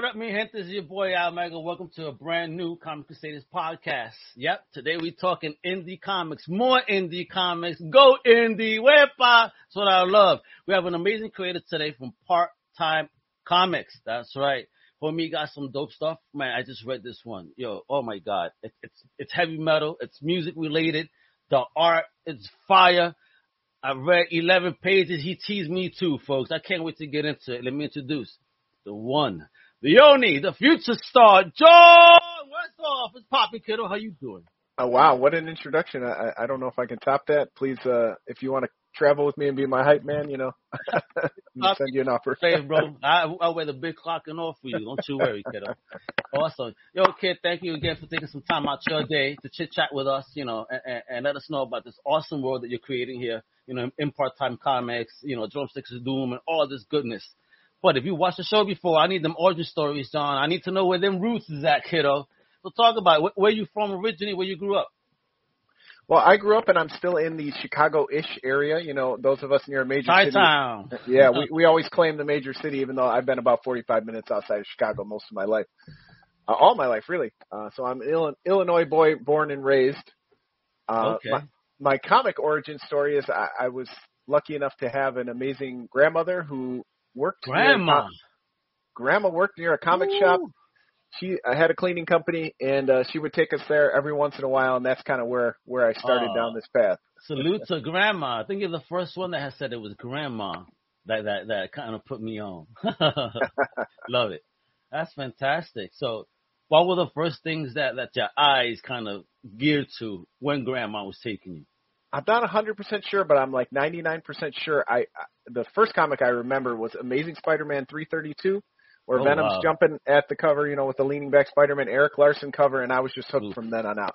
What up, me gente? This is your boy Al Mega. Welcome to a brand new Comic Crusaders podcast. Yep, today we talking indie comics, more indie comics. Go indie, wepa. That's what I love. We have an amazing creator today from Part Time Comics. That's right. For me, got some dope stuff. Man, I just read this one. Yo, oh my god, it, it's it's heavy metal. It's music related. The art, is fire. I read 11 pages. He teased me too, folks. I can't wait to get into it. Let me introduce the one, the only, the future star, John Westhoff. It's Poppy Kiddo. How you doing? Oh wow, what an introduction! I I don't know if I can top that. Please, uh, if you want to travel with me and be my hype man, you know, I'll send you an offer. Say, bro, I I wear the big clock and off for you. Don't you worry, kiddo. Awesome, yo, kid. Thank you again for taking some time out your day to chit chat with us, you know, and, and, and let us know about this awesome world that you're creating here, you know, in part time comics, you know, drumsticks of doom and all this goodness. But if you watched the show before, I need them origin stories, John. I need to know where them roots is at, kiddo. So talk about it. where you from originally, where you grew up. Well, I grew up and I'm still in the Chicago-ish area. You know, those of us near a major city. town Yeah, we we always claim the major city, even though I've been about 45 minutes outside of Chicago most of my life, uh, all my life really. Uh, so I'm an Illinois boy, born and raised. Uh, okay. My, my comic origin story is I, I was lucky enough to have an amazing grandmother who worked grandma. grandma worked near a comic Ooh. shop. She I had a cleaning company, and uh, she would take us there every once in a while, and that's kind of where where I started Oh. down this path. Salute to grandma. I think you're the first one that has said it was grandma that that that kind of put me on. Love it. That's fantastic. So, what were the first things that that your eyes kind of geared to when grandma was taking you? I'm not 100% sure, but I'm like 99% sure. I, I the first comic I remember was Amazing Spider-Man 332, where Oh, Venom's wow. jumping at the cover, you know, with the leaning back Spider-Man Erik Larsen cover, and I was just hooked Ooh. from then on out.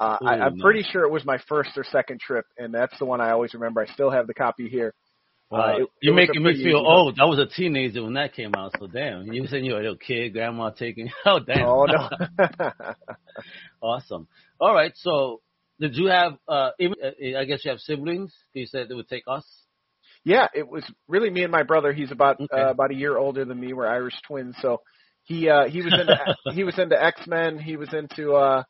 Uh, I, Ooh, I'm nice. pretty sure it was my first or second trip, and that's the one I always remember. I still have the copy here. Wow, Uh, it- you're it making me feel old. I was a teenager when that came out, so damn. You were saying you were a little kid, grandma taking. Oh damn. Oh no. awesome. All right. So, did you have? uh even, uh, I guess you have siblings. You said it would take us. Yeah, it was really me and my brother. He's about Okay. uh, about a year older than me. We're Irish twins, so he uh, he was into he was into X Men. He was into uh,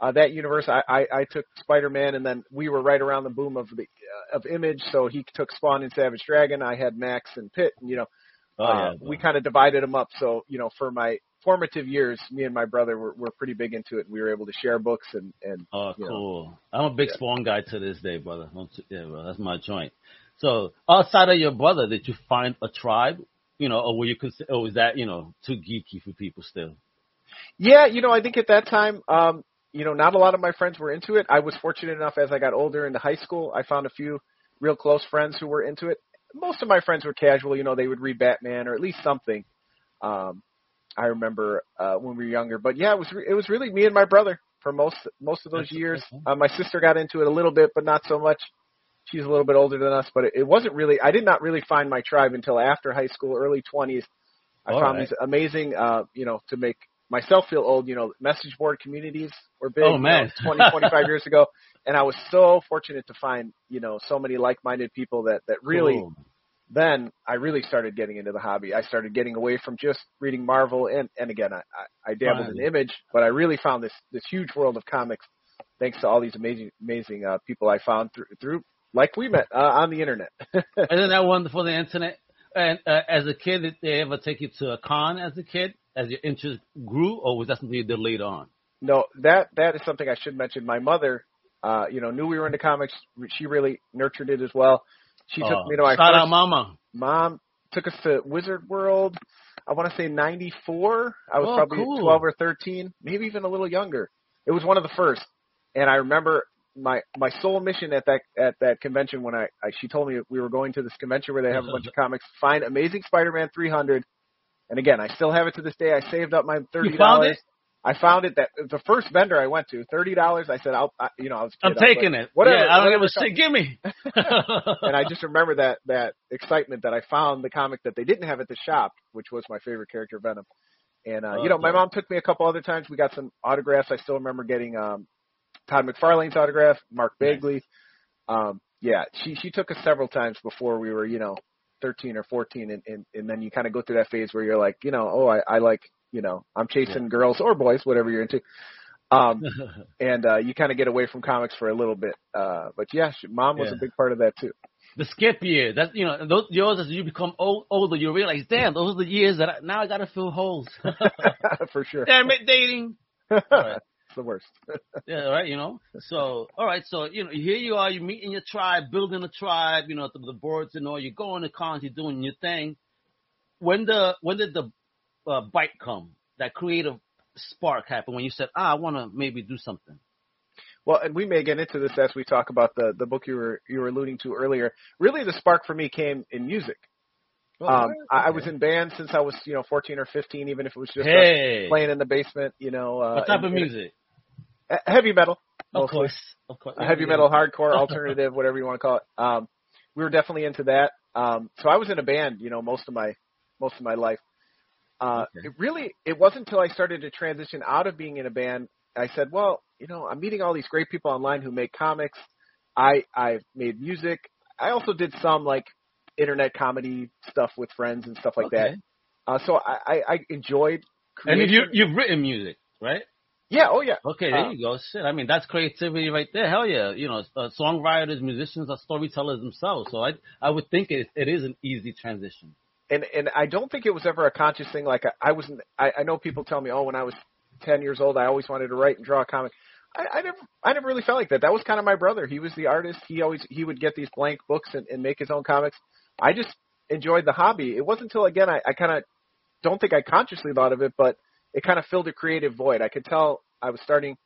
uh, that universe. I, I I took Spider Man, and then we were right around the boom of the uh, of Image. So he took Spawn and Savage Dragon. I had Maxx and Pitt, and you know Oh uh, yeah. we kind of divided them up. So you know for my formative years, me and my brother were, were pretty big into it. We were able to share books and and Oh, you know. cool. I'm a big Yeah. Spawn guy to this day, brother. Yeah, bro, that's my joint. So, outside of your brother, did you find a tribe? You know, or were you consider, or was that you know too geeky for people still? Yeah, you know, I think at that time, um, you know, not a lot of my friends were into it. I was fortunate enough as I got older into high school, I found a few real close friends who were into it. Most of my friends were casual, you know, they would read Batman or at least something. Um, I remember uh, when we were younger, but yeah, it was re- it was really me and my brother for most most of those That's years. Uh, my sister got into it a little bit, but not so much. She's a little bit older than us, but it, it wasn't really. I did not really find my tribe until after high school, early twenties. I All found right. these amazing, uh, you know, to make myself feel old. You know, message board communities were big. Oh, you know, 20, 25 years ago, and I was so fortunate to find, you know, so many like-minded people that that really. Then I really started getting into the hobby. I started getting away from just reading Marvel and and again I I, I dabbled in Image, but I really found this this huge world of comics thanks to all these amazing amazing uh, people I found through through like we met uh, on the internet. Isn't that wonderful? The internet. And uh, as a kid, did they ever take you to a con as a kid, as your interest grew, or was that something you did later on? no, that that is something I should mention. My mother, uh, you know, knew we were into comics. She really nurtured it as well. She Oh, took me to my shout first out, mama. mom took us to Wizard World. I want to say '94. I was Oh, probably cool. 12 or 13, maybe even a little younger. It was one of the first, and I remember my my sole mission at that at that convention when I, I she told me we were going to this convention where they have a bunch of comics. Find Amazing Spider-Man 300, and again I still have it to this day. I saved up my thirty dollars. I found it that the first vendor I went to, thirty dollars. I said, "I'll," I, you know, I was. I'm kid, I was taking like, it. Whatever. Yeah, I don't give a shit. Give me. and I just remember that that excitement that I found the comic that they didn't have at the shop, which was my favorite character, Venom. And uh, you know, my mom took me a couple other times. We got some autographs. I still remember getting um Todd McFarlane's autograph, Mark Nice. Bagley. Um, yeah, she she took us several times before we were, you know, thirteen or fourteen, and and, and then you kind of go through that phase where you're like, you know, oh, I, I like, you know, I'm chasing girls or boys, whatever you're into. Um, and uh, you kind of get away from comics for a little bit. Uh, but yeah, mom was Yeah. a big part of that too. the skip year. That's you know those years as you become old, older, you realize, damn, those are the years that I, now I gotta fill holes. for sure. damn it, dating. it's the worst. Yeah, right. You know. So, all right. So, you know, here you are. You're meeting your tribe, building a tribe. You know, the, the boards and all. You're going to cons. You're doing your thing. When the when did the uh, bite come? That creative spark happen when you said, ah, I want to maybe do something. Well, and we may get into this as we talk about the the book you were you were alluding to earlier. Really, the spark for me came in music. Um, I, I was in band since I was you know 14 or 15, even if it was just Hey, playing in the basement. You know, uh, what type and- of and- music? uh, heavy metal, Of course, of course. Uh, heavy metal, hardcore, alternative, whatever you want to call it. Um, we were definitely into that. Um, so I was in a band, you know, most of my most of my life. Uh, Okay. it really it wasn't until I started to transition out of being in a band. I said, well, you know, I'm meeting all these great people online who make comics. I I've made music. I also did some like internet comedy stuff with friends and stuff like that. Uh, so I, I, I enjoyed And you you've written music, right? yeah, oh yeah. Okay, there Uh, you go. Shit, I mean that's creativity right there. Hell yeah, you know, uh, songwriters, musicians are storytellers themselves. So I I would think it it is an easy transition. And and I don't think it was ever a conscious thing. Like I, I wasn't. I, I know people tell me, oh, when I was ten years old, I always wanted to write and draw a comic. I, I never, I never really felt like that. That was kind of my brother. He was the artist. He always, he would get these blank books and, and make his own comics. I just enjoyed the hobby. It wasn't until again, I, I kind of don't think I consciously thought of it, but it kind of filled a creative void. I could tell I was starting,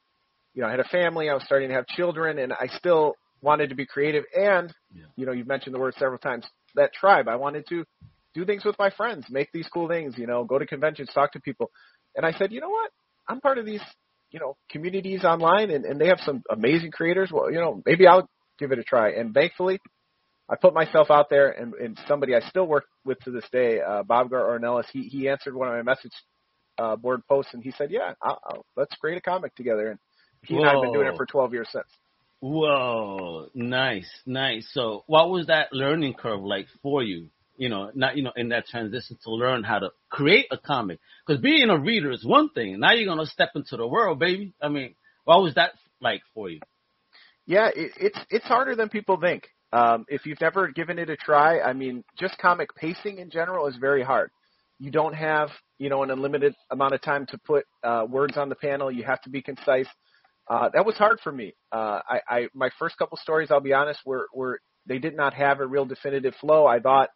you know, I had a family. I was starting to have children, and I still wanted to be creative. And Yeah. you know, you've mentioned the word several times. That tribe. I wanted to do things with my friends, make these cool things, you know, go to conventions, talk to people. And I said, you know what? I'm part of these, you know, communities online and, and they have some amazing creators. Well, you know, maybe I'll give it a try. And thankfully, I put myself out there and, and somebody I still work with to this day, uh, Bob Gar Ornelas, he, he answered one of my message uh, board posts and he said, yeah, I'll, I'll, let's create a comic together. And he and I have been doing it for 12 years since. Whoa, nice, nice. So, what was that learning curve like for you? You know, not you know in that transition to learn how to create a comic. Because being a reader is one thing. Now you're gonna step into the world, baby. I mean, what was that like for you? Yeah, it, it's it's harder than people think. Um, if you've never given it a try, I mean, just comic pacing in general is very hard. You don't have, you know, an unlimited amount of time to put uh, words on the panel. You have to be concise. Uh, that was hard for me. Uh, I, I my first couple stories, I'll be honest, were were they did not have a real definitive flow. I thought,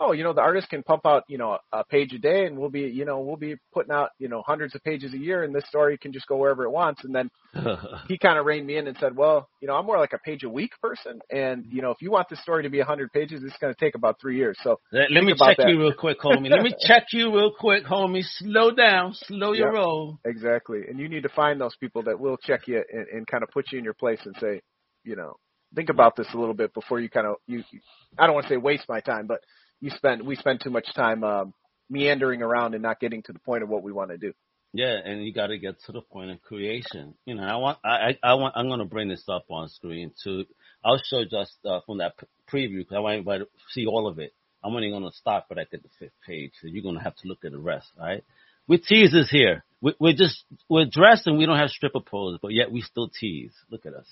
oh, you know, the artist can pump out, you know, a page a day, and we'll be, you know, we'll be putting out, you know, hundreds of pages a year, and this story can just go wherever it wants. And then he kind of reined me in and said, "Well, you know, I'm more like a page a week person, and you know, if you want this story to be 100 pages, it's going to take about three years." So Let, let me check that. you real quick, homie. Let me check you real quick, homie. Slow down, slow your Yep. roll. exactly, and you need to find those people that will check you and, and kind of put you in your place and say, you know, think about this a little bit before you kind of you. you- I don't want to say waste my time, but you spend we spend too much time um, meandering around and not getting to the point of what we want to do. Yeah, and you got to get to the point of creation. You know, I want, I, I, I want, I'm gonna bring this up on screen too. I'll show just uh, from that preview because I want everybody to see all of it. I'm only gonna stop right at the fifth page, so you're gonna have to look at the rest. All right? We're teasers here. We, we're just we're dressed and we don't have stripper poses, but yet we still tease. Look at us.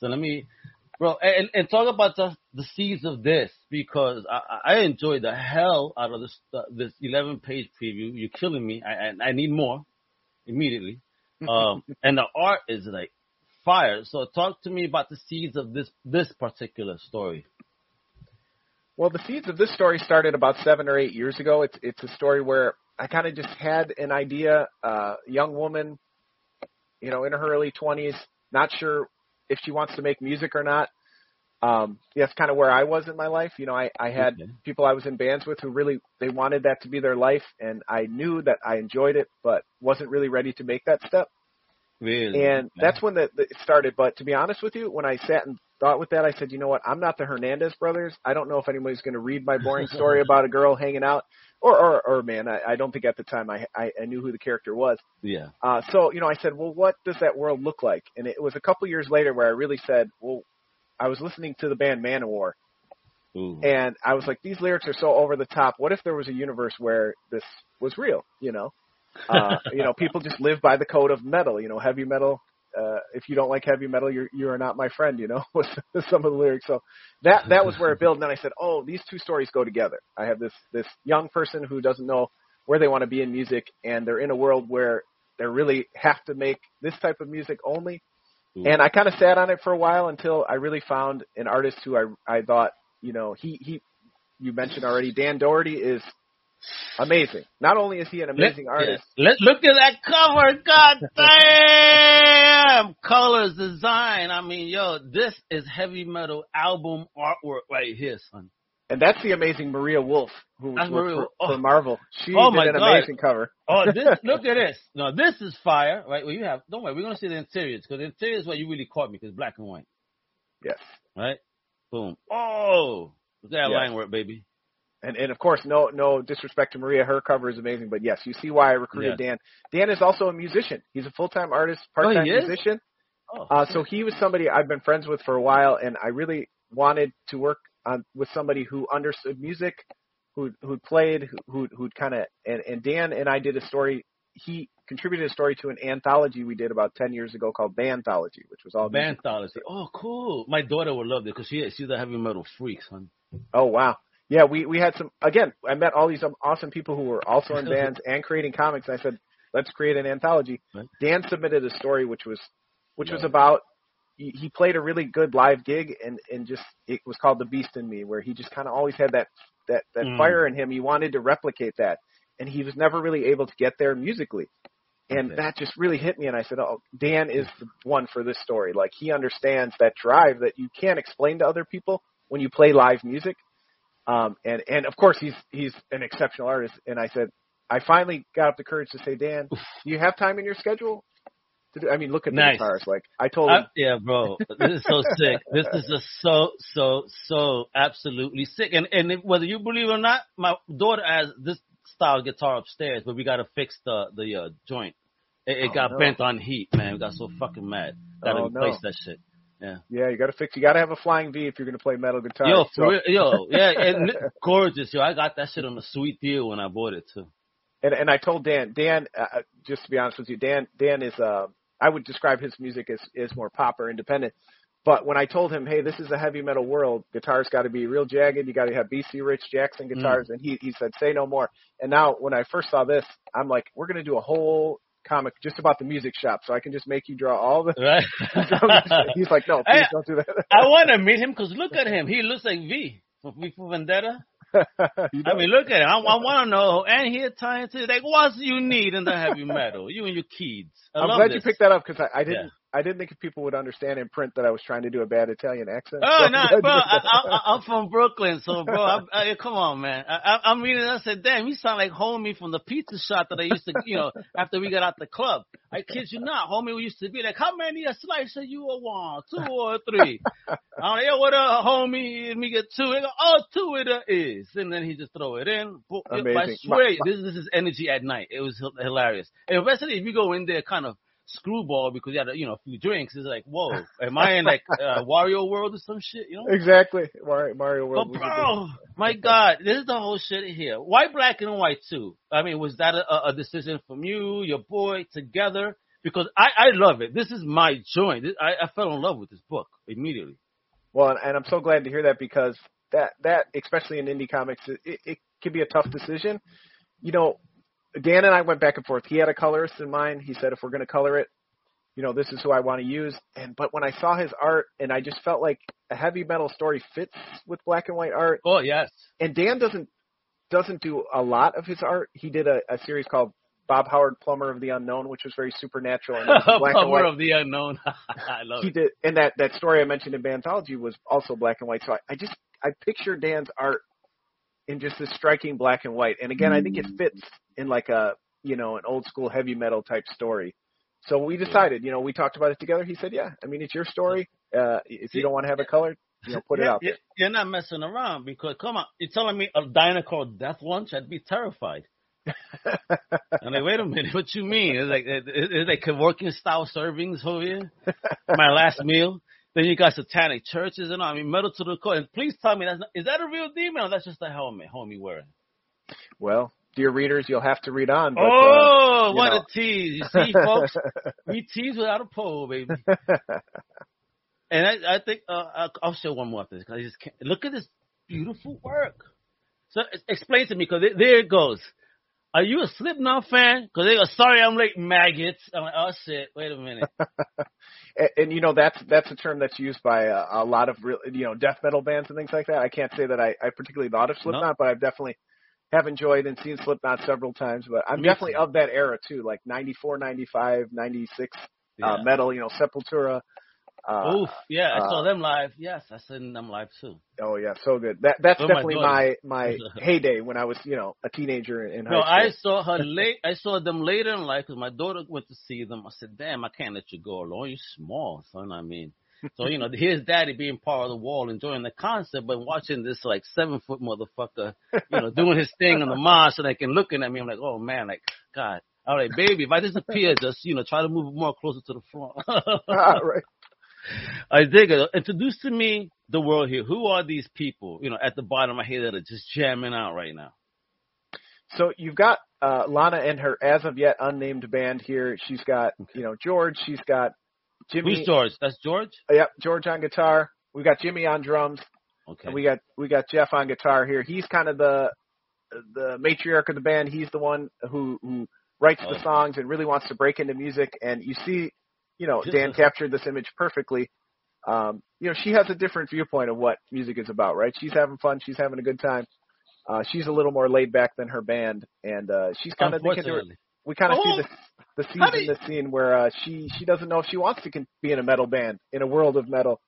So let me, bro, and, and talk about the, the seeds of this because I, I enjoyed the hell out of this uh, this 11 page preview. You're killing me. I I, I need more immediately. Um, and the art is like fire. So talk to me about the seeds of this this particular story. Well, the seeds of this story started about seven or eight years ago. It's it's a story where I kind of just had an idea. Uh, young woman, you know, in her early twenties, not sure if she wants to make music or not. um, yeah, that's kind of where I was in my life. You know, I, I had Okay. people I was in bands with who really they wanted that to be their life, and I knew that I enjoyed it, but wasn't really ready to make that step. Really? And Okay. that's when the, the it started. But to be honest with you, when I sat and thought with that, I said, you know what? I'm not the Hernandez brothers. I don't know if anybody's going to read my boring story about a girl hanging out, or or, or man, I, I don't think at the time I, I I knew who the character was. yeah. Uh, so you know, I said, well, what does that world look like? And it was a couple years later where I really said, well, I was listening to the band Manowar, Ooh. and I was like, these lyrics are so over the top. What if there was a universe where this was real? You know, uh, you know, people just live by the code of metal. You know, heavy metal. Uh, if you don't like heavy metal, you're you are not my friend. You know, was some of the lyrics. So that that was where it built. And then I said, oh, these two stories go together. I have this this young person who doesn't know where they want to be in music, and they're in a world where they really have to make this type of music only. Ooh. And I kind of sat on it for a while until I really found an artist who I I thought, you know, he he you mentioned already Dan Dougherty is amazing. Not only is he an amazing artist, yeah. Let look at that cover. God damn! Colors, design. I mean, yo, this is heavy metal album artwork right here, son. and that's the amazing Maria Wolf who That's was Maria for. Oh. for Marvel. She Oh did an God. amazing cover. Oh, this look at this. No, this is fire, right? Well, you have. Don't worry, we're gonna see the interiors because the interiors is where you really caught me because black and white, Yes. right? Boom. Oh, look at that Yes. line work, baby. And and of course, no no disrespect to Maria, her cover is amazing. But yes, you see why I recruited Dan. Dan is also a musician. He's a full time artist, part time Oh, he is? musician. Oh, Uh, so he was somebody I've been friends with for a while, and I really wanted to work on with somebody who understood music, who who played, who who'd kind of and and Dan and I did a story. He contributed a story to an anthology we did about ten years ago called Banthology, which was all music. Banthology. Oh, cool. My daughter would love it because she she's a heavy metal freak, son. Oh wow. Yeah, we we had some again. I met all these awesome people who were also in bands and creating comics. And I said, let's create an anthology. Dan submitted a story which was which was about he, he played a really good live gig and and just it was called The Beast in Me, where he just kind of always had that that that Mm. fire in him. He wanted to replicate that, and he was never really able to get there musically. And that just really hit me, and I said, "Oh, Dan is the one for this story. Like he understands that drive that you can't explain to other people when you play live music." Um, and and of course he's he's an exceptional artist. And I said, I finally got up the courage to say, Dan, do you have time in your schedule? To do, I mean, look at the Nice. guitars. Like I told I, him, yeah, bro, this is so sick. This is just so so so absolutely sick. And and if, whether you believe it or not, my daughter has this style guitar upstairs, but we got to fix the the uh, joint. It, it Oh, got no. bent on heat, man. We got so fucking mad. Got to Oh, replace no. that shit. Yeah, Yeah, you got to fix. You got to have a flying V if you're going to play metal guitar. Yo, So- real, yo, yeah, and gorgeous, yo. I got that shit on a sweet deal when I bought it too. and and I told Dan, Dan, uh, just to be honest with you, Dan, Dan is uh, I would describe his music as is more pop or independent. But when I told him, hey, this is a heavy metal world, guitars got to be real jagged. You got to have BC Rich Jackson guitars, and he he said, say no more. And now when I first saw this, I'm like, we're gonna do a whole comic just about the music shop, so I can just make you draw all the. Right? He's like, no, please Hey, don't do that. I want to meet him because look at him. He looks like V from V for Vendetta. I mean, look at him. I, I want to know. And he Italian too. Like, what you need in the heavy metal? You and your kids. I I'm love glad this. you picked that up because I, I didn't. Yeah. I didn't think people would understand in print that I was trying to do a bad Italian accent. Oh So no, I'm bro! I, picked that I, up. I, I'm from Brooklyn, so bro, I, I, come on, man. I, I, I'm reading. I said, damn, you sound like homie from the pizza shop that I used to, you know, after we got out the club. I kid you not, homie. We used to be like, how many a slice are you a want? Two or three? I'm like, yo, what up, homie? And me get two. They go, oh, two it is, and then he just throw it in. Boom. I Amazing. swear, My- my- this this is energy at night. It was hilarious, and especially if you go in there kind of screwball because you had a, you know a few drinks. It's like, whoa, am I in like uh, Wario World or some shit? You know? Exactly. Mario, Mario But World. was bro, my God, this is the whole shit here. White, black, and white too. I mean, was that a, a decision from you, your boy, together? Because I, I love it. This is my joint. This- I, I fell in love with this book immediately. Well, and, I'm so glad to hear that because that that especially in indie comics, it, it, it can be a tough decision. You know, Dan and I went back and forth. He had a colorist in mind. He said, if we're going to color it, you know, this is who I want to use. And but when I saw his art, and I just felt like a heavy metal story fits with black and white art. Oh yes, And Dan doesn't doesn't do a lot of his art. He did a, a series called Bob Howard, Plumber of the Unknown, which was very supernatural. And black and Plumber white. of the unknown. I love he it. did, and that that story I mentioned in Banthology was also black and white. So I, I just I picture Dan's art in just this striking black and white. And again, I think it fits in like a you know an old school heavy metal type story. So we decided, you know, we talked about it together. He said, "Yeah, I mean, it's your story. Uh, if you don't want to have it colored, you know, put it out." yeah, You're not messing around because come on, you're telling me a diner called Death Lunch? I'd be terrified. I'm like, wait a minute, what you mean? It's like it- it- it's like working style servings over here. My last meal. Then you got satanic churches and all. I mean, metal to the core. And please tell me that's not, is that a real demon or that's just a helmet homie wearing? Well, dear readers, you'll have to read on. But, oh, you what know. a tease! You see, folks, we tease without a pole, baby. uh, And I, I think uh, I'll, I'll show one more thing because I just can't. Look at this beautiful work. So explain to me because there it goes. Are you a Slipknot fan? Because they go, sorry, I'm late, maggots. I'm like, oh shit, wait a minute. and, and you know that's that's a term that's used by a, a lot of real, you know death metal bands and things like that. I can't say that I, I particularly thought of Slipknot, but I've definitely have enjoyed and seen Slipknot several times. But I'm Me definitely too. of that era too, like '94, '95, '96 Yeah. uh, metal. You know, Sepultura. Uh, Oof, yeah, I saw uh, them live. Yes, I seen them live too. Oh yeah, so good. That that's my definitely my my heyday when I was you know a teenager in high No, school. I saw her late. I saw them later in life because my daughter went to see them. I said, "Damn, I can't let you go alone. You're small, son. I mean." So you know, here's daddy being part of the wall, enjoying the concert, but watching this like seven foot motherfucker, you know, doing his thing on the and like and looking at me. I'm like, oh man, like God. All right, baby, if I disappear, just you know, try to move more closer to the front. all right. I dig it. Introduce to me the world here. Who are these people? You know, at the bottom of my head that are just jamming out right now. So you've got uh, Lana and her as of yet unnamed band here. She's got you know George. She's got Jimmy. Who's George? That's George. Yep, George on guitar. We got Jimmy on drums. Okay. And we got we got Jeff on guitar here. He's kind of the the matriarch of the band. He's the one who who writes the Oh. songs and really wants to break into music. And you see, you know, Dan captured this image perfectly. Um, you know, she has a different viewpoint of what music is about, right? She's having fun. She's having a good time. Uh, she's a little more laid back than her band, and uh, she's kind of thinking to. We kind of Oh, see the the scenes do scene where uh, she she doesn't know if she wants to be in a metal band in a world of metal.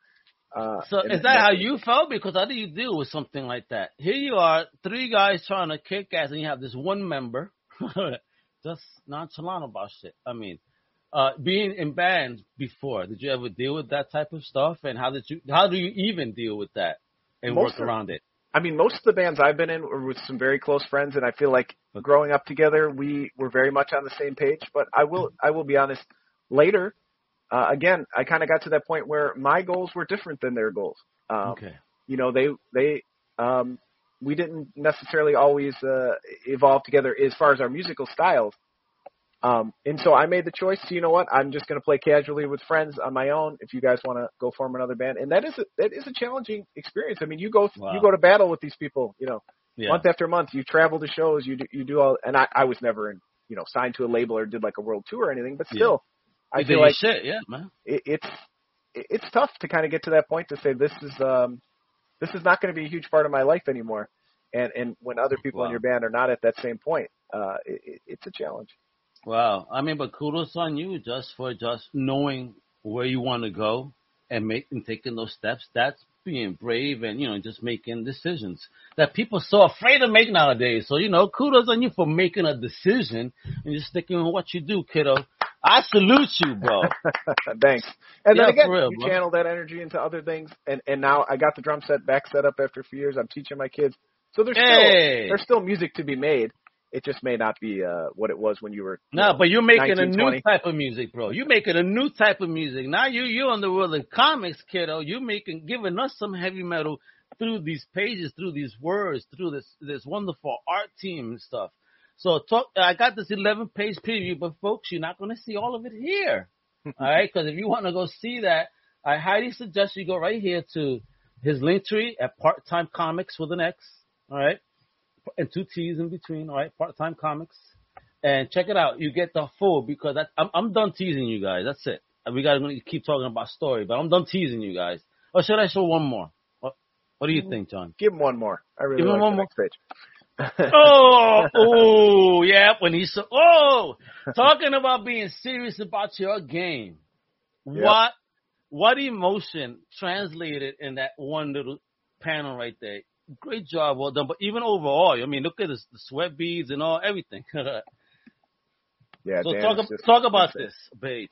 Uh, So is that how you felt? Because how do you deal with something like that? Here you are, three guys trying to kick ass, and you have this one member just nonchalant about shit. I mean, uh, being in bands before, did you ever deal with that type of stuff? And how did you? How do you even deal with that and Most work of- around it? I mean, most of the bands I've been in were with some very close friends, and I feel like growing up together, we were very much on the same page. But I will, I will be honest. Later, uh, again, I kind of got to that point where my goals were different than their goals. Um, Okay. You know, they they um, we didn't necessarily always uh, evolve together as far as our musical styles. Um, and so I made the choice. You know what? I'm just going to play casually with friends on my own. If you guys want to go form another band, and that is a, that is a challenging experience. I mean, you go Wow. you go to battle with these people. You know, Yeah. month after month, you travel to shows. You do, you do all. And I I was never in you know signed to a label or did like a world tour or anything. But Yeah. still, I You feel like shit, yeah, man. it, it's it- it's tough to kind of get to that point to say this is um this is not going to be a huge part of my life anymore. And and when other people in your band are not at that same point, uh, it, it's a challenge. Wow. I mean, but kudos on you just for just knowing where you want to go and making taking those steps. That's being brave and you know just making decisions that people are so afraid to make nowadays. So you know, kudos on you for making a decision and just sticking with what you do, kiddo. I salute you, bro. Thanks. And Yeah, then again, real, you bro. channel that energy into other things. And and now I got the drum set back set up after a few years. I'm teaching my kids, so there's still there's still music to be made. It just may not be uh, what it was when you were. you No, know, but you're making a 1920. new type of music, bro. You're making a new type of music. Now you you're in the world of comics, kiddo. You're making giving us some heavy metal through these pages, through these words, through this this wonderful art team and stuff. So talk. I got this 11 page preview, but folks, you're not going to see all of it here. all right, because if you want to go see that, I highly suggest you go right here to his link tree at Part Time Comics with an X. All right, and two T's in between. All right, Part Time Comics and check it out. You get the full because I, I'm I'm done teasing you guys. That's it. We got to keep talking about story, but I'm done teasing you guys. Or should I show one more? What What do you think, John? Give him one more. I really Give him like one more. page. oh, oh, yeah. When he said, oh, talking about being serious about your game. Yep. What, what emotion translated in that one little panel right there? Great job, well done. But even overall, I mean, look at this, the sweat beads and all everything. so Yeah, Dan talk just talk about this, page.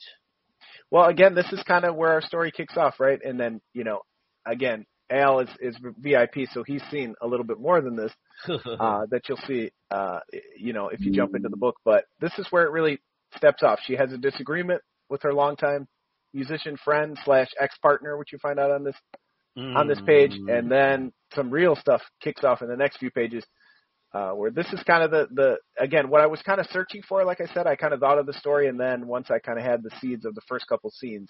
Well, again, this is kind of where our story kicks off, right? And then, you know, again, Al is, is VIP, so he's seen a little bit more than this uh, that you'll see, uh, you know, if you jump into the book. But this is where it really steps off. She has a disagreement with her longtime musician friend slash ex partner, which you find out on this on this page, Mm. and then some real stuff kicks off in the next few pages. Uh, where this is kind of the, the again what I was kind of searching for. Like I said, I kind of thought of the story, and then once I kind of had the seeds of the first couple scenes,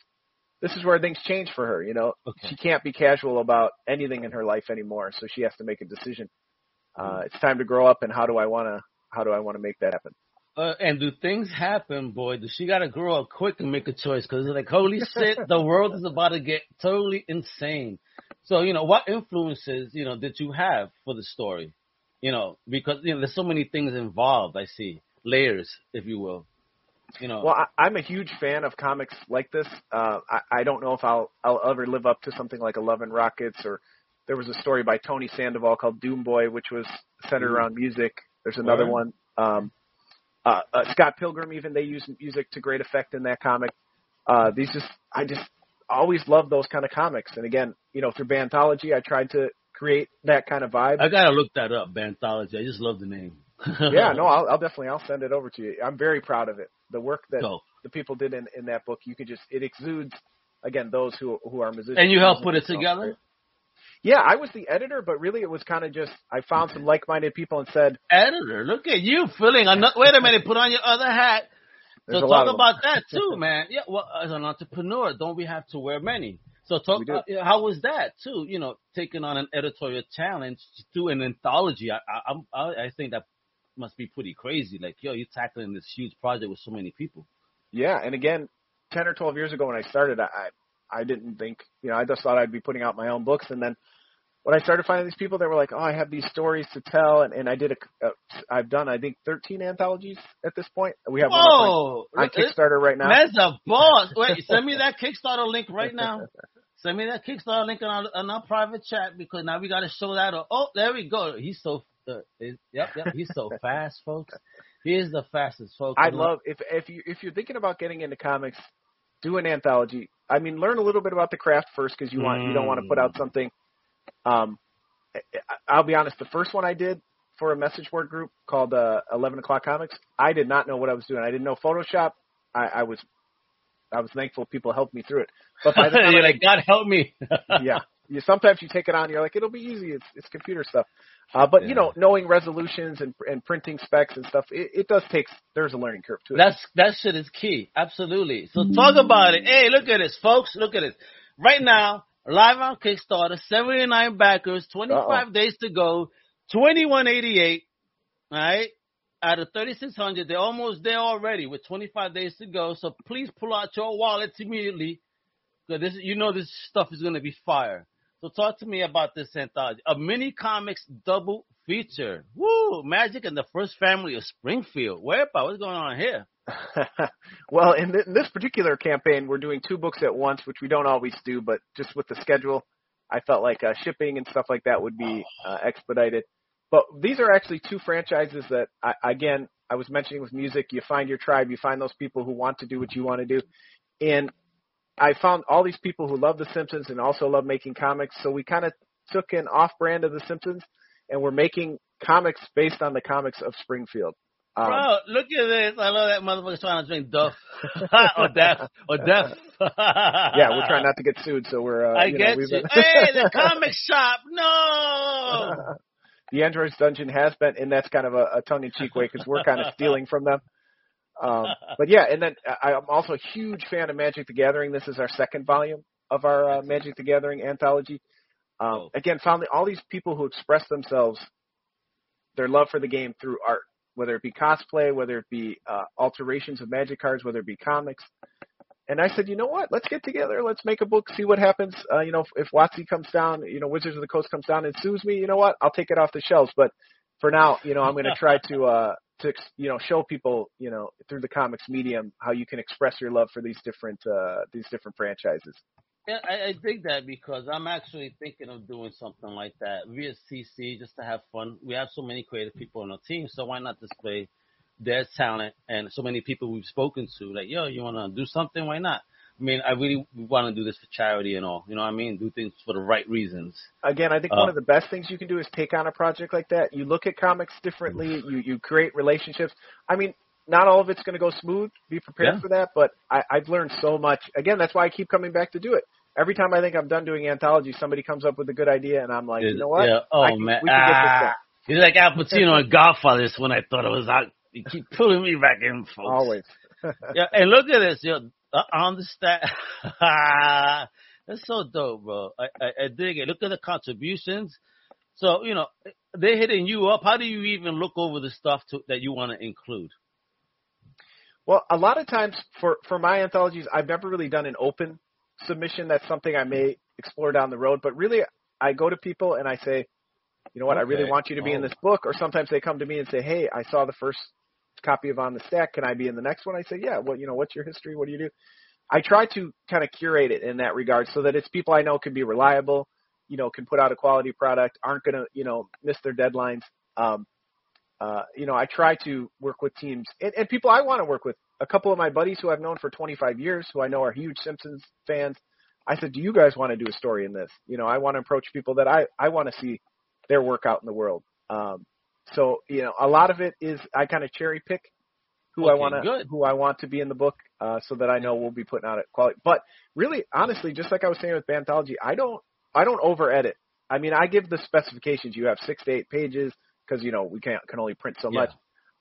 this is where things change for her. You know, Okay. she can't be casual about anything in her life anymore, so she has to make a decision. Uh, it's time to grow up, and how do I want to how do I want to make that happen? Uh, and do things happen, boy? Does she got to grow up quick and make a choice? Because it's like, holy shit, the world is about to get totally insane. So, you know, what influences, you know, did you have for the story? You know, because, you know, there's so many things involved, I see. Layers, if you will. You know, Well, I, I'm a huge fan of comics like this. Uh, I, I don't know if I'll I'll ever live up to something like Eleven Rockets or there was a story by Tony Sandoval called Doom Boy, which was centered Ooh. around music. There's another Word. one. Um, uh, uh, Scott Pilgrim, even they use music to great effect in that comic. Uh, these just I just always love those kind of comics. And again, you know, through Banthology, I tried to create that kind of vibe. I got to look that up, Banthology. I just love the name. yeah, no, I'll, I'll definitely I'll send it over to you. I'm very proud of it. The work that Dope. the people did in, in that book, you could just it exudes again those who who are musicians. And you helped put it together? Yeah, I was the editor, but really it was kind of just I found some like-minded people and said, Editor, look at you feeling. ano- Wait a minute, put on your other hat. "There's so talk about that too, man. Yeah, well, as an entrepreneur, don't we have to wear many? So talk. Uh, how was that too? You know, taking on an editorial challenge to an anthology. I, I, I, I think that must be pretty crazy. Like, yo, you're tackling this huge project with so many people. Yeah, and again, ten or twelve years ago when I started, I I didn't think you know I just thought I'd be putting out my own books, and then when I started finding these people, they were like, "Oh, I have these stories to tell," and, and I did a, uh, I've done I think thirteen anthologies at this point. We have one on- Kickstarter right now. man's a boss. Wait, send me that Kickstarter link right now. Send me that Kickstarter link on our, on our private chat because now we got to show that. Oh, there we go. He's so. Uh, yep, yep. He's so fast, folks. He is the fastest, folks. I love if if you if you're thinking about getting into comics, do an anthology. I mean, learn a little bit about the craft first because you want you don't want to put out something. Um, I'll be honest. The first one I did for a message board group called uh, Eleven O'clock Comics, I did not know what I was doing. I didn't know Photoshop. I, I was I was thankful people helped me through it. But by the time You're I- like, God help me. yeah. You sometimes you take it on, you're like, it'll be easy. It's it's computer stuff. Uh, but Yeah. you know, knowing resolutions and and printing specs and stuff, it, it does take. There's a learning curve to it. That's that shit is key. Absolutely. So talk about it. Hey, look at this, folks. Look at this. Right now, live on Kickstarter, 79 backers, 25 Uh-oh. days to go, 2188. All right. Out of 3,600, they're almost there already with 25 days to go. So please pull out your wallets immediately. Cause this, you know, this stuff is going to be fire. So talk to me about this anthology. A mini comics double feature. Woo! Magic and the first family of Springfield. Where what's going on here? well, in, th- in this particular campaign, we're doing two books at once, which we don't always do, but just with the schedule, I felt like uh, shipping and stuff like that would be uh, expedited. But these are actually two franchises that, I, again, I was mentioning with music. You find your tribe, you find those people who want to do what you want to do, and I found all these people who love The Simpsons and also love making comics. So we kind of took an off-brand of The Simpsons, and we're making comics based on the comics of Springfield. Um, Bro, look at this. I love that motherfucker trying to drink Duff. or Death. Or Death. yeah, we're trying not to get sued, so we're. Uh, I get know, you. hey, the comic shop. No. the Androids Dungeon has been, and that's kind of a, a tongue-in-cheek way because we're kind of stealing from them. Um, but yeah, and then I, I'm also a huge fan of Magic the Gathering. This is our second volume of our uh, Magic the Gathering anthology. Um. Again, found all these people who express themselves, their love for the game through art, whether it be cosplay, whether it be uh, alterations of Magic cards, whether it be comics. And I said, you know what? Let's get together. Let's make a book. See what happens. Uh, you know, if, if WotC comes down, you know, Wizards of the Coast comes down and sues me, you know what? I'll take it off the shelves. But for now, you know, I'm going to try to uh to you know show people you know through the comics medium how you can express your love for these different uh these different franchises. Yeah, I, I dig that because I'm actually thinking of doing something like that via CC just to have fun. We have so many creative people on our team, so why not display their talent and so many people we've spoken to? Like, yo, you want to do something? Why not? I mean, I really want to do this for charity and all. You know what I mean? Do things for the right reasons. Again, I think Uh, one of the best things you can do is take on a project like that. You look at comics differently. You you create relationships. I mean, not all of it's going to go smooth. Be prepared Yeah. for that. But I, I've learned so much. Again, that's why I keep coming back to do it. Every time I think I'm done doing anthology, somebody comes up with a good idea, and I'm like, you know what? Yeah. Oh I man. we can get this Ah, he's like Al Pacino in Godfather. This when I thought it was out. You keep pulling me back in, folks. Always. Yeah, and look at this, yo. Uh, on the stat, that's so dope, bro. I, I, I dig it. Look at the contributions. So you know they're hitting you up. How do you even look over the stuff to, that you want to include? Well, a lot of times for for my anthologies, I've never really done an open submission. That's something I may explore down the road. But really, I go to people and I say, you know what, I really want you to be in Oh. this book. Or sometimes they come to me and say, hey, I saw the first copy of On the Stack. Can I be in the next one? I say, yeah. Well, you know, what's your history? What do you do? I try to kind of curate it in that regard so that it's people I know can be reliable, you know, can put out a quality product, aren't going to, you know, miss their deadlines. Um, uh, you know, I try to work with teams and, and people I want to work with. A couple of my buddies who I've known for 25 years, who I know are huge Simpsons fans. I said, "Do you guys want to do a story in this?" You know, I want to approach people that I I want to see their work out in the world. Um, so you know, a lot of it is I kind of cherry pick who I want to who I want to be in the book, uh, so that I know we'll be putting out it quality. But really, honestly, just like I was saying with Banthology, I don't I don't over edit. I mean, I give the specifications. You have six to eight pages because you know we can't can only print so Yeah. much.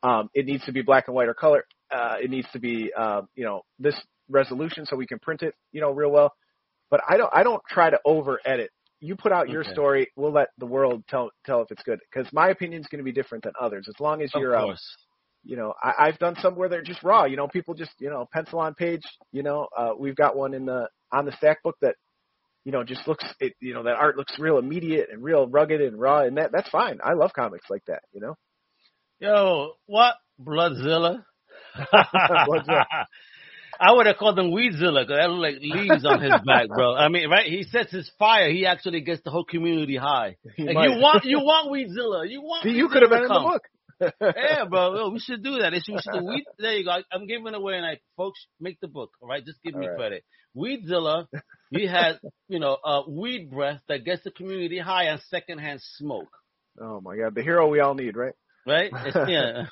Um, it needs to be black and white or color. Uh, it needs to be um, you know this resolution so we can print it you know real well. But I don't I don't try to over edit. You put out your Okay. story. We'll let the world tell tell if it's good because my opinion is going to be different than others. As long as you're course. you know, I, I've done some where they're just raw. You know, people just you know pencil on page. You know, uh, we've got one in the on the stack book that you know just looks it. You know, that art looks real immediate and real rugged and raw, and that that's fine. I love comics like that. You know, Yo, what Bloodzilla? Bloodzilla. I would have called him Weedzilla because that look like leaves on his back, bro. I mean, right? He sets his fire. He actually gets the whole community high. Like, you want, you want Weedzilla. You want. see, you could have been in the book. yeah, bro. We should do that. Should, we should do weed. There you go. I'm giving away, and I folks make the book. All right, just give me All right. credit. Weedzilla, he has you know uh, weed breath that gets the community high on secondhand smoke. Oh my God, the hero we all need, right? Right? It's- yeah.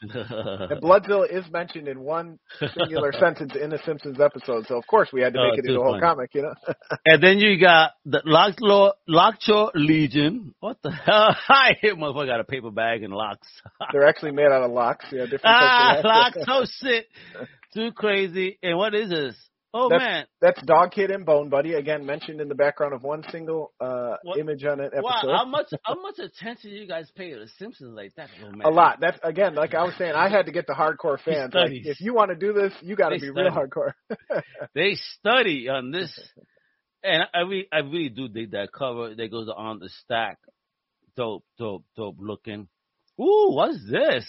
And Bloodzilla is mentioned in one singular sentence in the Simpsons episode, so of course we had to Oh, make it into a whole comic. You know, and then you got the Lockjaw, Lockjaw Legion. What the hell? I hit motherfucker got a paper bag and locks. they're actually made out of locks. Yeah, different ah, of locks. Oh shit. Too crazy. And what is this? Oh That's- man. That's Dog Kid and Bone Buddy, again mentioned in the background of one single uh, What- image on an episode. Wow, how much how much attention you guys pay to the Simpsons like that? Oh, man. A lot. That's again, like I was saying, I had to get the hardcore fans. Like, if you want to do this, you got to be real hardcore. They study on this, and I really, I really do dig that cover that goes on the stack. Dope, dope, dope looking. Ooh, what's this?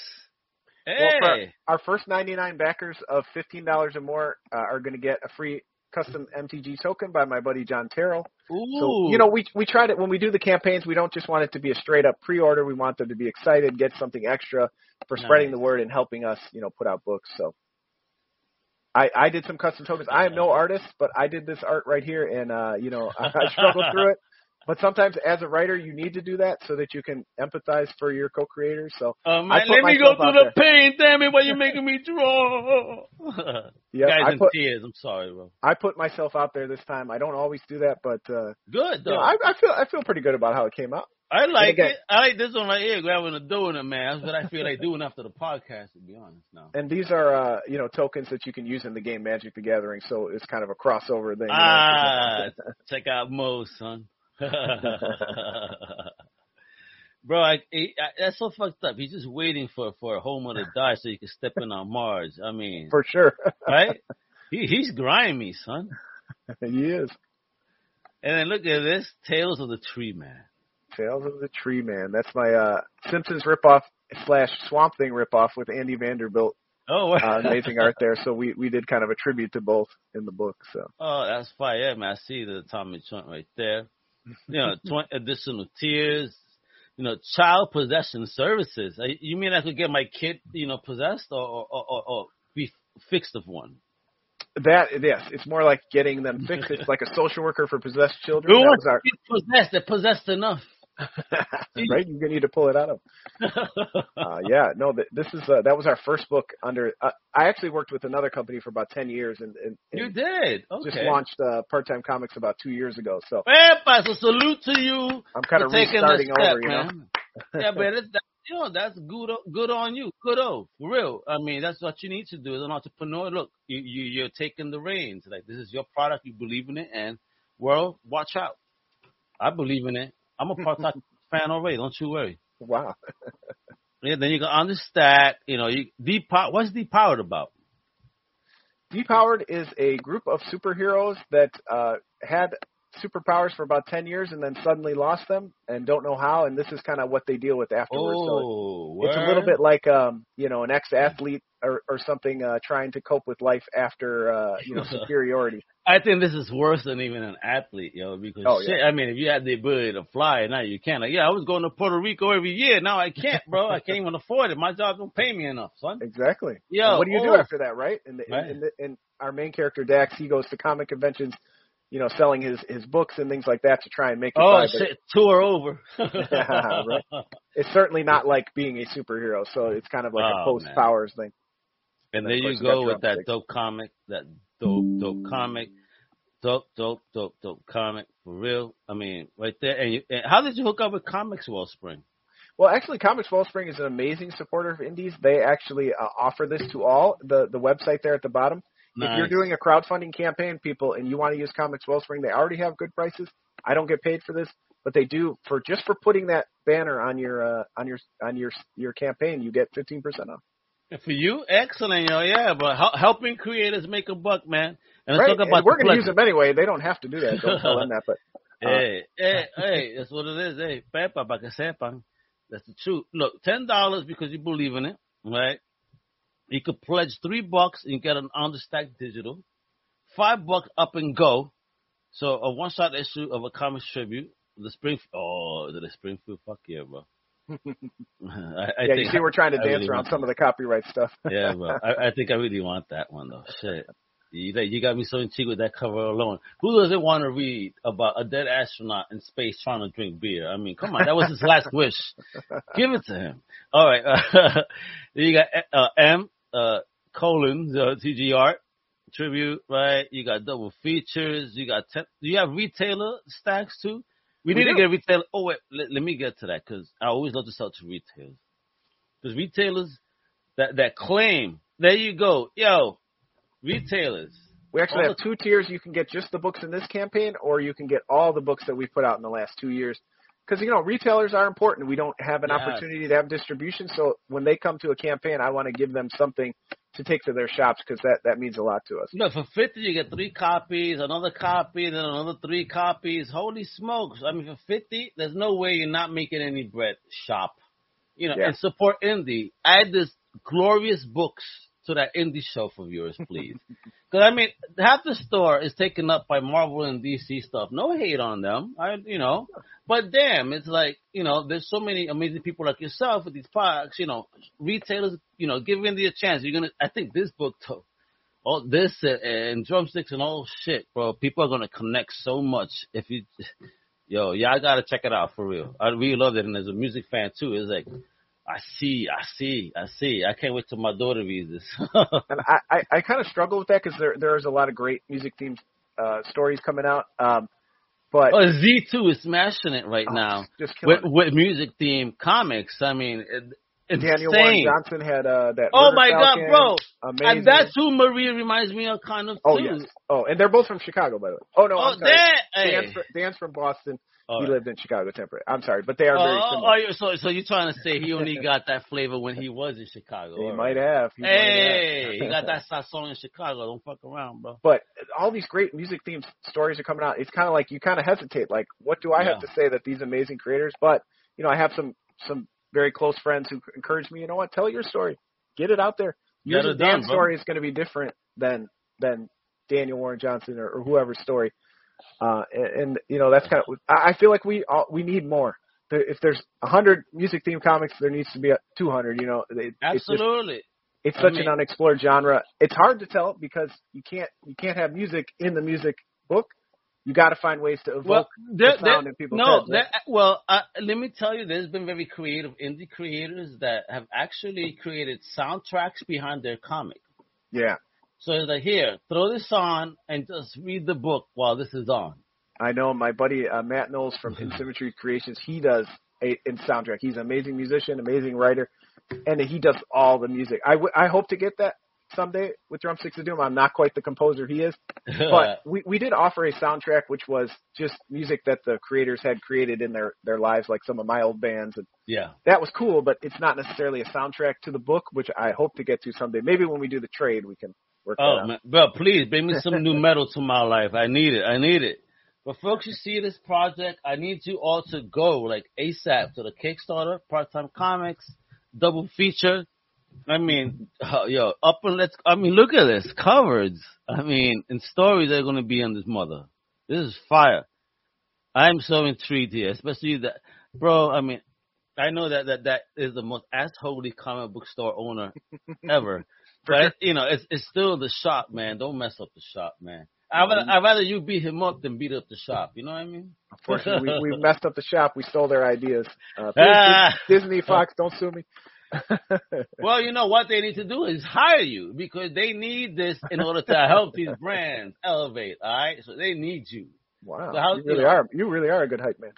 Hey, Well, our first 99 backers of $15 or more uh, are going to get a free custom MTG token by my buddy John Terrell. ooh, So you know, we we try to when we do the campaigns, we don't just want it to be a straight up pre-order. We want them to be excited, get something extra for spreading the word and helping us, you know, put out books. So. I, I did some custom tokens. I am no artist, but I did this art right here, and uh, you know I, I struggled through it. But sometimes, as a writer, you need to do that so that you can empathize for your co-creators. So Oh, man, let me go through the pain. Damn it, why you making me draw? yeah, Guys I in put tears. I'm sorry, bro. I put myself out there this time. I don't always do that, but uh, Good you know, I, I feel I feel pretty good about how it came out. I like again- it. I like this one right here, grabbing a donut, man. That's what I feel like doing after the podcast, to be honest. Now. And these are uh, you know tokens that you can use in the game Magic the Gathering, so it's kind of a crossover thing. you know. Ah, check out Mo, son. Bro, I, I, I, that's so fucked up. He's just waiting for for a Homer to die so he can step in on Mars. I mean, for sure. right? He, he's grimy, son. he is. And then look at this, Tales of the Tree Man. Tales of the Tree Man. That's my uh, Simpsons ripoff slash Swamp Thing ripoff with Andy Vanderbilt. Oh, uh, amazing art there. So we we did kind of a tribute to both in the book. So. Oh, that's fire, yeah, man. I see the Tommy joint right there. You know, 20 additional tiers. You know, child possession services. Uh, you mean I could get my kid, you know, possessed or or, or, or be fixed of one? That yes, it's more like getting them fixed. It's like a social worker for possessed children. Who wants our... possessed? They're possessed enough. right, you're gonna need to pull it out of. uh, yeah, no, this is uh, that was our first book under. Uh, I actually worked with another company for about ten years, and, and, and you did. Okay. Just launched uh, Part Time Comics about two years ago. So, Epa, so salute to you. I'm kind of restarting step, over, you know. yeah, but it's, that, you know that's good. Good on you. Good oh, for real. I mean, that's what you need to do as an entrepreneur. Look, you, you you're taking the reins. Like this is your product. You believe in it, and well, watch out. I believe in it. I'm a part-time fan already. Don't you worry. Wow. yeah, then you can understand. You know, you depowered. What's depowered about? Depowered is a group of superheroes that uh, had superpowers for about 10 years and then suddenly lost them and don't know how and this is kind of what they deal with afterwards. Oh, so it's a little bit like um you know an ex-athlete or, or something uh trying to cope with life after uh you know superiority. I think this is worse than even an athlete yo because oh, shit yeah. i mean if you had the ability to fly now you can't. Like, yeah i was going to puerto rico every year now i can't bro. I can't even afford it. My job don't pay me enough son. Exactly. Yeah what do you oh. do after that right? And, right. and, and our main character dax he goes to comic conventions you know, selling his his books and things like that to try and make it. Oh shit! Tour over. yeah, right. It's certainly not like being a superhero, so it's kind of like oh, a post powers thing. And, and there you go with that dope comic, that dope dope comic, dope dope dope dope comic for real. I mean, right there. And, you, and how did you hook up with Comics Wellspring? Well, actually, Comics Wellspring is an amazing supporter of indies. They actually uh, offer this to all. The the website there at the bottom Nice. If you're doing a crowdfunding campaign, people, and you want to use Comics Wellspring, they already have good prices. I don't get paid for this, but they do for just for putting that banner on your uh, on your on your your campaign. You get 15% off. For you, excellent, yo, yeah. But helping creators make a buck, man. And right. talk about we're going to use them anyway. They don't have to do that. Don't tell them that, but. Uh, hey, hey, hey, that's what it is. Hey, Pepa, para que sepan. That's the truth. Look, ten dollars because you believe in it, right? You could pledge three bucks and get an understack digital. Five bucks up and go. So a one shot issue of a comics tribute. The spring oh the Springfield fuck yeah, bro. I, I yeah, you see, we're trying to I dance really around some that. of the copyright stuff. yeah, bro. I, I think I really want that one though. Shit. You, you got me so intrigued with that cover alone. Who doesn't want to read about a dead astronaut in space trying to drink beer? I mean, come on, that was his last wish. Give it to him. All right. Uh, you got uh, M uh, colon, uh, TG art tribute, right? You got double features. You got, ten, do you have retailer stacks too? We, we need do. to get retailer. Oh wait, let, let me get to that because I always love to sell to retailers. Because retailers that that claim, there you go, yo, retailers. We actually have two tiers. You can get just the books in this campaign, or you can get all the books that we put out in the last two years because you know retailers are important. We don't have an opportunity to have distribution, so when they come to a campaign, I want to give them something to take to their shops because that that means a lot to us. No, for fifty you get three copies, another copy, then another three copies. Holy smokes! I mean, for fifty, there's no way you're not making any bread. Shop, you know, yeah. and support indie. Add this glorious books to that indie shelf of yours, please. Because I mean, half the store is taken up by Marvel and DC stuff. No hate on them, I you know, but damn, it's like you know, there's so many amazing people like yourself with these products. You know, retailers, you know, give indie a chance. You're gonna, I think this book, to, all this and drumsticks and all shit, bro. People are gonna connect so much if you. Yo, yeah, I gotta check it out for real. I really love it, and as a music fan too, it's like I see, I see, I see. I can't wait till my daughter reads this. and I, I, I kind of struggle with that because there there's a lot of great music themed uh, stories coming out. Um, but oh, Z two is smashing it right oh, now just with, with music themed comics. I mean, it, Daniel Warren Johnson had uh, that. Oh my Falcon. God, bro! Amazing. And that's who Maria reminds me of, kind of. Oh too. yes. Oh, and they're both from Chicago, by the way. Oh no, oh, I'm sorry. That, Dan's, from, Dan's from Boston. All he right. lived in Chicago temporary. I'm sorry, but they are very oh, similar. Oh, oh, so so you're trying to say he only got that flavor when he was in Chicago? He right. might have. He hey, might have. he got that song in Chicago. Don't fuck around, bro. But all these great music themed stories are coming out. It's kind of like you kind of hesitate, like, what do I yeah. have to say that these amazing creators? But you know, I have some some very close friends who encouraged me. You know what? Tell your story. Get it out there. Your Get it Dan's bro. story is going to be different than than Daniel Warren Johnson or, or whoever's story. Uh, and, and you know that's kind of. I I feel like we all, we need more. If there's a hundred music themed comics, there needs to be a 200. You know, it, it's just Absolutely. it's I such mean- an unexplored genre. It's hard to tell because you can't you can't have music in the music book. You got to find ways to evoke Well, there, the there, sound in people's no, heads. right? there, well, uh, let me tell you, there's been very creative indie creators that have actually created soundtracks behind their comic. yeah, So like, here, throw this on and just read the book while this is on. I know my buddy uh, Matt Knowles from Insymmetry Creations. He does a in soundtrack. He's an amazing musician, amazing writer, and he does all the music. I, w- I hope to get that someday with Drumsticks of Doom. I'm not quite the composer he is, but we we did offer a soundtrack which was just music that the creators had created in their their lives, like some of my old bands, and yeah. that was cool. But it's not necessarily a soundtrack to the book, which I hope to get to someday. Maybe when we do the trade, we can work Oh man, bro, please bring me some new metal to my life. I need it. I need it. But folks, you see this project, I need you all to go like ASAP to the Kickstarter, Part Time Comics, double feature. I mean, uh, yo, up and let's. I mean, look at this covers. I mean, and stories are going to be on this mother. This is fire. I'm so intrigued here, especially that, bro. I mean, I know that that that is the most assholey comic book store owner ever. But you know, it's it's still the shop, man. Don't mess up the shop, man. I would, I rather you beat him up than beat up the shop. You know what I mean? Unfortunately, we, we messed up the shop. We stole their ideas. Uh, Ah. Disney, Fox, don't sue me. Well, you know what they need to do is hire you because they need this in order to help these brands elevate. All right, so they need you. wow, So how- you really you know- are. You really are a good hype man.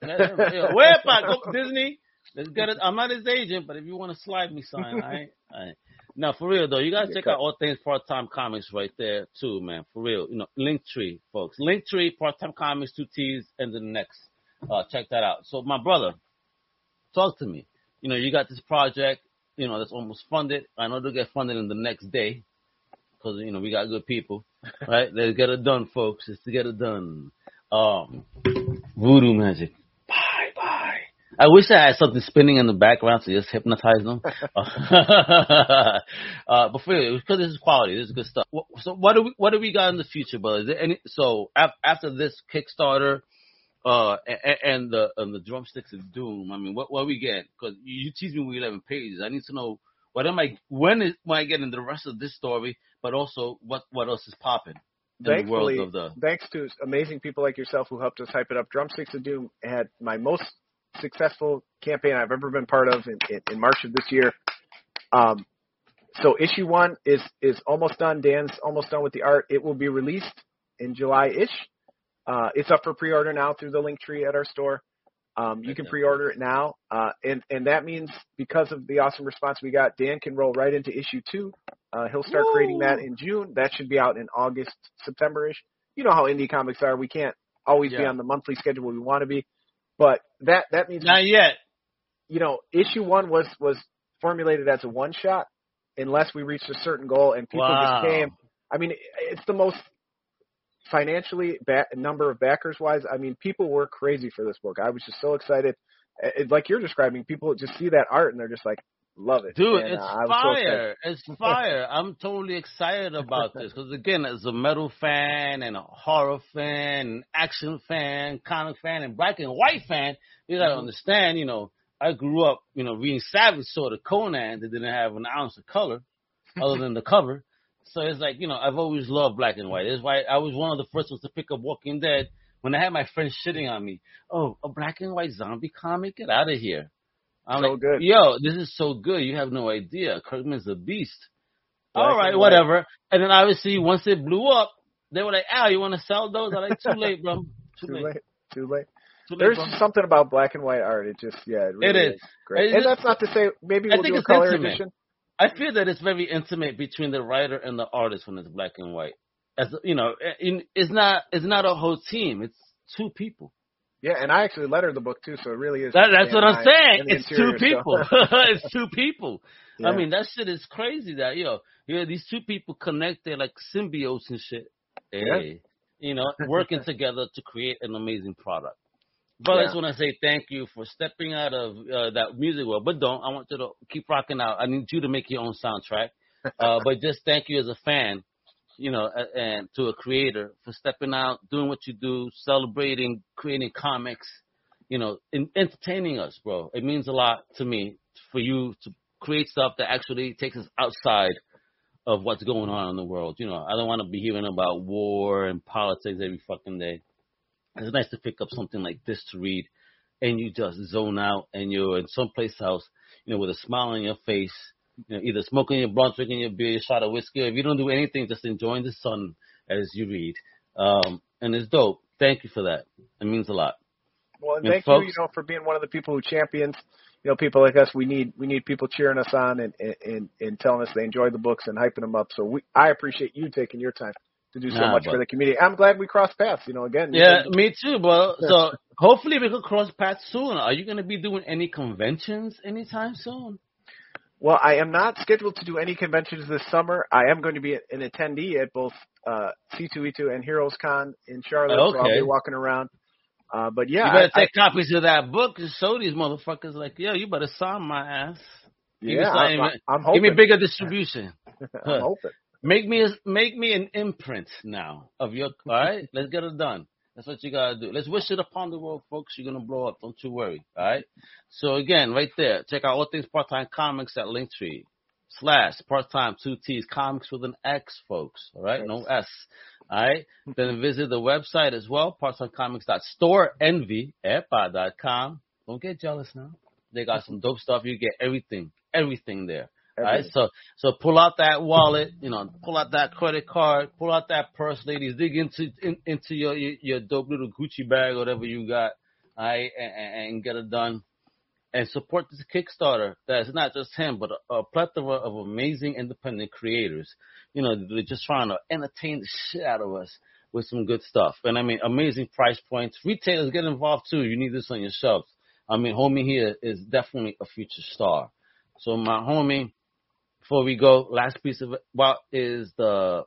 Where go Disney? Let's get it. I'm not his agent, but if you want to slide me sign, all right? All right. Now, for real though, you gotta check cut. out all things part time comics right there too, man. For real, you know, Linktree, folks. Linktree, part time comics, two T's, and the next. Uh, check that out. So, my brother, talk to me. You know, you got this project, you know, that's almost funded. I know they'll get funded in the next day because you know we got good people, right? Let's get it done, folks. Let's get it done. Um, voodoo magic. Bye bye. I wish I had something spinning in the background to just hypnotize them. uh, but for real, because this is quality, this is good stuff. So what do we what do we got in the future, brother? Is there any so after this Kickstarter, uh, and, and the and the drumsticks of doom? I mean, what what we get? Because you tease me with eleven pages. I need to know what am I when is when I get into the rest of this story, but also what what else is popping in the world Thankfully, of the thanks to amazing people like yourself who helped us hype it up, Drumsticks of Doom had my most successful campaign I've ever been part of in, in, in March of this year. Um, so issue one is is almost done. Dan's almost done with the art. It will be released in July ish. Uh, it's up for pre-order now through the link tree at our store. Um, you can pre-order it now, uh, and and that means because of the awesome response we got, Dan can roll right into issue two. Uh, he'll start creating that in June. That should be out in August, September-ish. You know how indie comics are. We can't always be on the monthly schedule we want to be, but that that means not yet. you know issue one was was formulated as a one shot unless we reached a certain goal and people Wow. just came. I mean, it's the most financially ba- number of backers wise. I mean, people were crazy for this book. I was just so excited. It, like you're describing, people just see that art and they're just like, love it. Dude, And, it's uh, was so fire. it's fire. I'm totally excited about this because again, as a metal fan and a horror fan, and action fan, comic fan, and black and white fan, you gotta Mhm. understand. You know, I grew up, you know, reading Savage Sword of Conan that didn't have an ounce of color other than the cover. So it's like, you know, I've always loved black and white. That's why I was one of the first ones to pick up Walking Dead when I had my friends shitting on me. Oh, a black and white zombie comic? Get out of here. I'm So like, good. yo, this is so good. You have no idea. Kirkman's a beast. Black All right, white. whatever. And then obviously once it blew up, they were like, Al, you want to sell those? I'm like, too late, bro. Too, Too late. late. Too late. Too There's something about black and white art. It just, yeah, it really It is. great. It's and just- that's not to say maybe I we'll think do a it's color intimate. edition. I feel that it's very intimate between the writer and the artist when it's black and white. As you know, eh, it's not it's not a whole team. It's two people. Yeah, and I actually lettered the book too, so it really is. That, that's what I'm I saying. It's two people. it's two people. I mean, that shit is crazy. That yo, yeah, these two people connected like symbiotes and shit. Yeah. Hey, you know, working together to create an amazing product. But I Yeah. just want to say thank you for stepping out of uh, that music world. But don't. I want you to keep rocking out. I need you to make your own soundtrack. Uh, but just thank you as a fan, you know, and to a creator for stepping out, doing what you do, celebrating, creating comics, you know, in, entertaining us, bro. It means a lot to me for you to create stuff that actually takes us outside of what's going on in the world. You know, I don't want to be hearing about war and politics every fucking day. It's nice to pick up something like this to read, and you just zone out, and you're in someplace else, you know, with a smile on your face, you know, either smoking your blunt, drinking your beer, shot of whiskey. If you don't do anything, just enjoying the sun as you read. Um, and it's dope. Thank you for that. It means a lot. Well, and And thank you, folks- you know, for being one of the people who champions. You know, people like us, we need we need people cheering us on and and and telling us they enjoy the books and hyping them up. So we, I appreciate you taking your time to do so Nah, much but- for the community. I'm glad we crossed paths. You know, again. Yeah, me too, bro. So hopefully we could cross paths soon. Are you going to be doing any conventions anytime soon? Well, I am not scheduled to do any conventions this summer. I am going to be an attendee at both uh, C2E2 and Heroes Con in Charlotte. Okay. So I'll be walking around. Uh, but yeah, you better I, I, take copies of that book and show these motherfuckers like, yo, you better sign my ass. Give yeah, I'm, I'm Give me bigger distribution. I'm hoping. Make me a, make me an imprint now of your. All right, let's get it done. That's what you gotta do. Let's wish it upon the world, folks. You're gonna blow up. Don't you worry. All right. So again, right there, check out all things part time comics at Linktree slash part time two T's comics with an X, folks. All right, no S. All right. then visit the website as well, parttimecomicstorenvy.com. Don't get jealous now. They got some dope stuff. You get everything, everything there. All right, so so pull out that wallet, you know, pull out that credit card, pull out that purse, ladies. Dig into in, into your, your your dope little Gucci bag, whatever you got, all right, and, and, get it done. And support this Kickstarter. That's not just him, but a, a plethora of amazing independent creators. You know, they're just trying to entertain the shit out of us with some good stuff. And I mean, amazing price points. Retailers get involved too. You need this on your shelves. I mean, homie here is definitely a future star. So my homie, before we go, last piece of what is the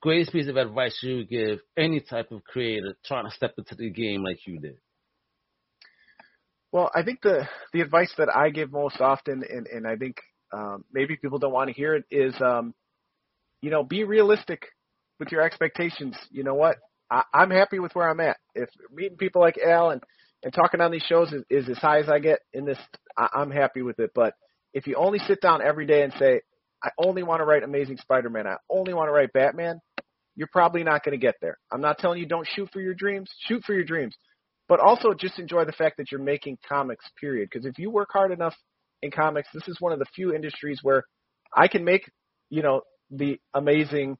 greatest piece of advice you would give any type of creator trying to step into the game like you did? Well, I think the the advice that I give most often, and and I think um, maybe people don't want to hear it, is um, you know, be realistic with your expectations. You know what? I, I'm happy with where I'm at. If meeting people like Al and and talking on these shows is, is as high as I get in this, I, I'm happy with it. But if you only sit down every day and say, I only want to write Amazing Spider-Man, I only want to write Batman, you're probably not going to get there. I'm not telling you don't shoot for your dreams. Shoot for your dreams but also just enjoy the fact that you're making comics, period. Because if you work hard enough in comics, this is one of the few industries where I can make, you know, the amazing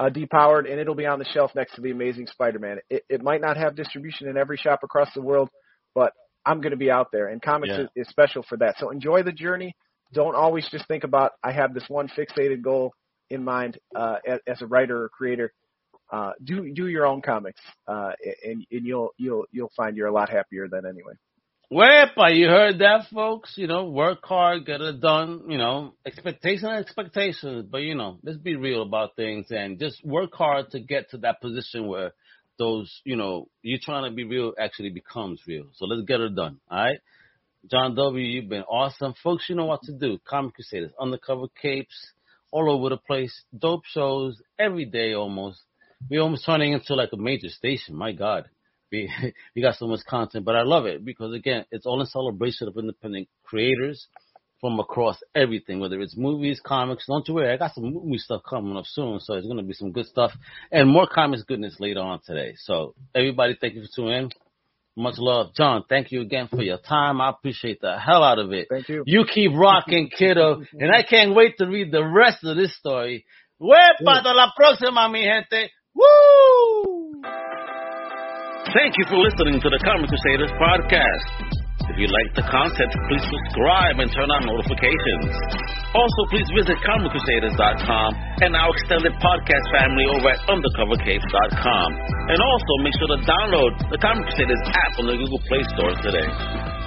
uh, depowered and it'll be on the shelf next to the amazing Spider-Man. It, it might not have distribution in every shop across the world, but I'm going to be out there and comics Yeah. is, is special for that. So enjoy the journey. Don't always just think about, I have this one fixated goal in mind, uh, as, as a writer or creator uh, do do your own comics, uh, and and you'll you'll you'll find you're a lot happier than anyway. Wepa, you heard that, folks. You know, work hard, get it done. You know, expectations are expectations, but you know, let's be real about things and just work hard to get to that position where those, you know, you're trying to be real actually becomes real. So let's get it done. All right. John W., you've been awesome. Folks, you know what to do. Comic Crusaders, undercover capes, all over the place, dope shows every day almost. We're almost turning into like a major station. My God we we got so much content, but I love it because again, it's all in celebration of independent creators from across everything, whether it's movies, comics. Don't you worry, I got some movie stuff coming up soon, so it's gonna be some good stuff and more comics goodness later on today. So everybody, thank you for tuning in. Much love, John. Thank you again for your time. I appreciate the hell out of it. Thank you. You keep rocking, kiddo, and I can't wait to read the rest of this story. Huepa, hasta la próxima, mi gente. Woo! Thank you for listening to the Comic Crusaders podcast. If you like the content, please subscribe and turn on notifications. Also, please visit ComicCrusaders.com and our extended podcast family over at UndercoverCapes.com. And also, make sure to download the Comic Crusaders app on the Google Play Store today.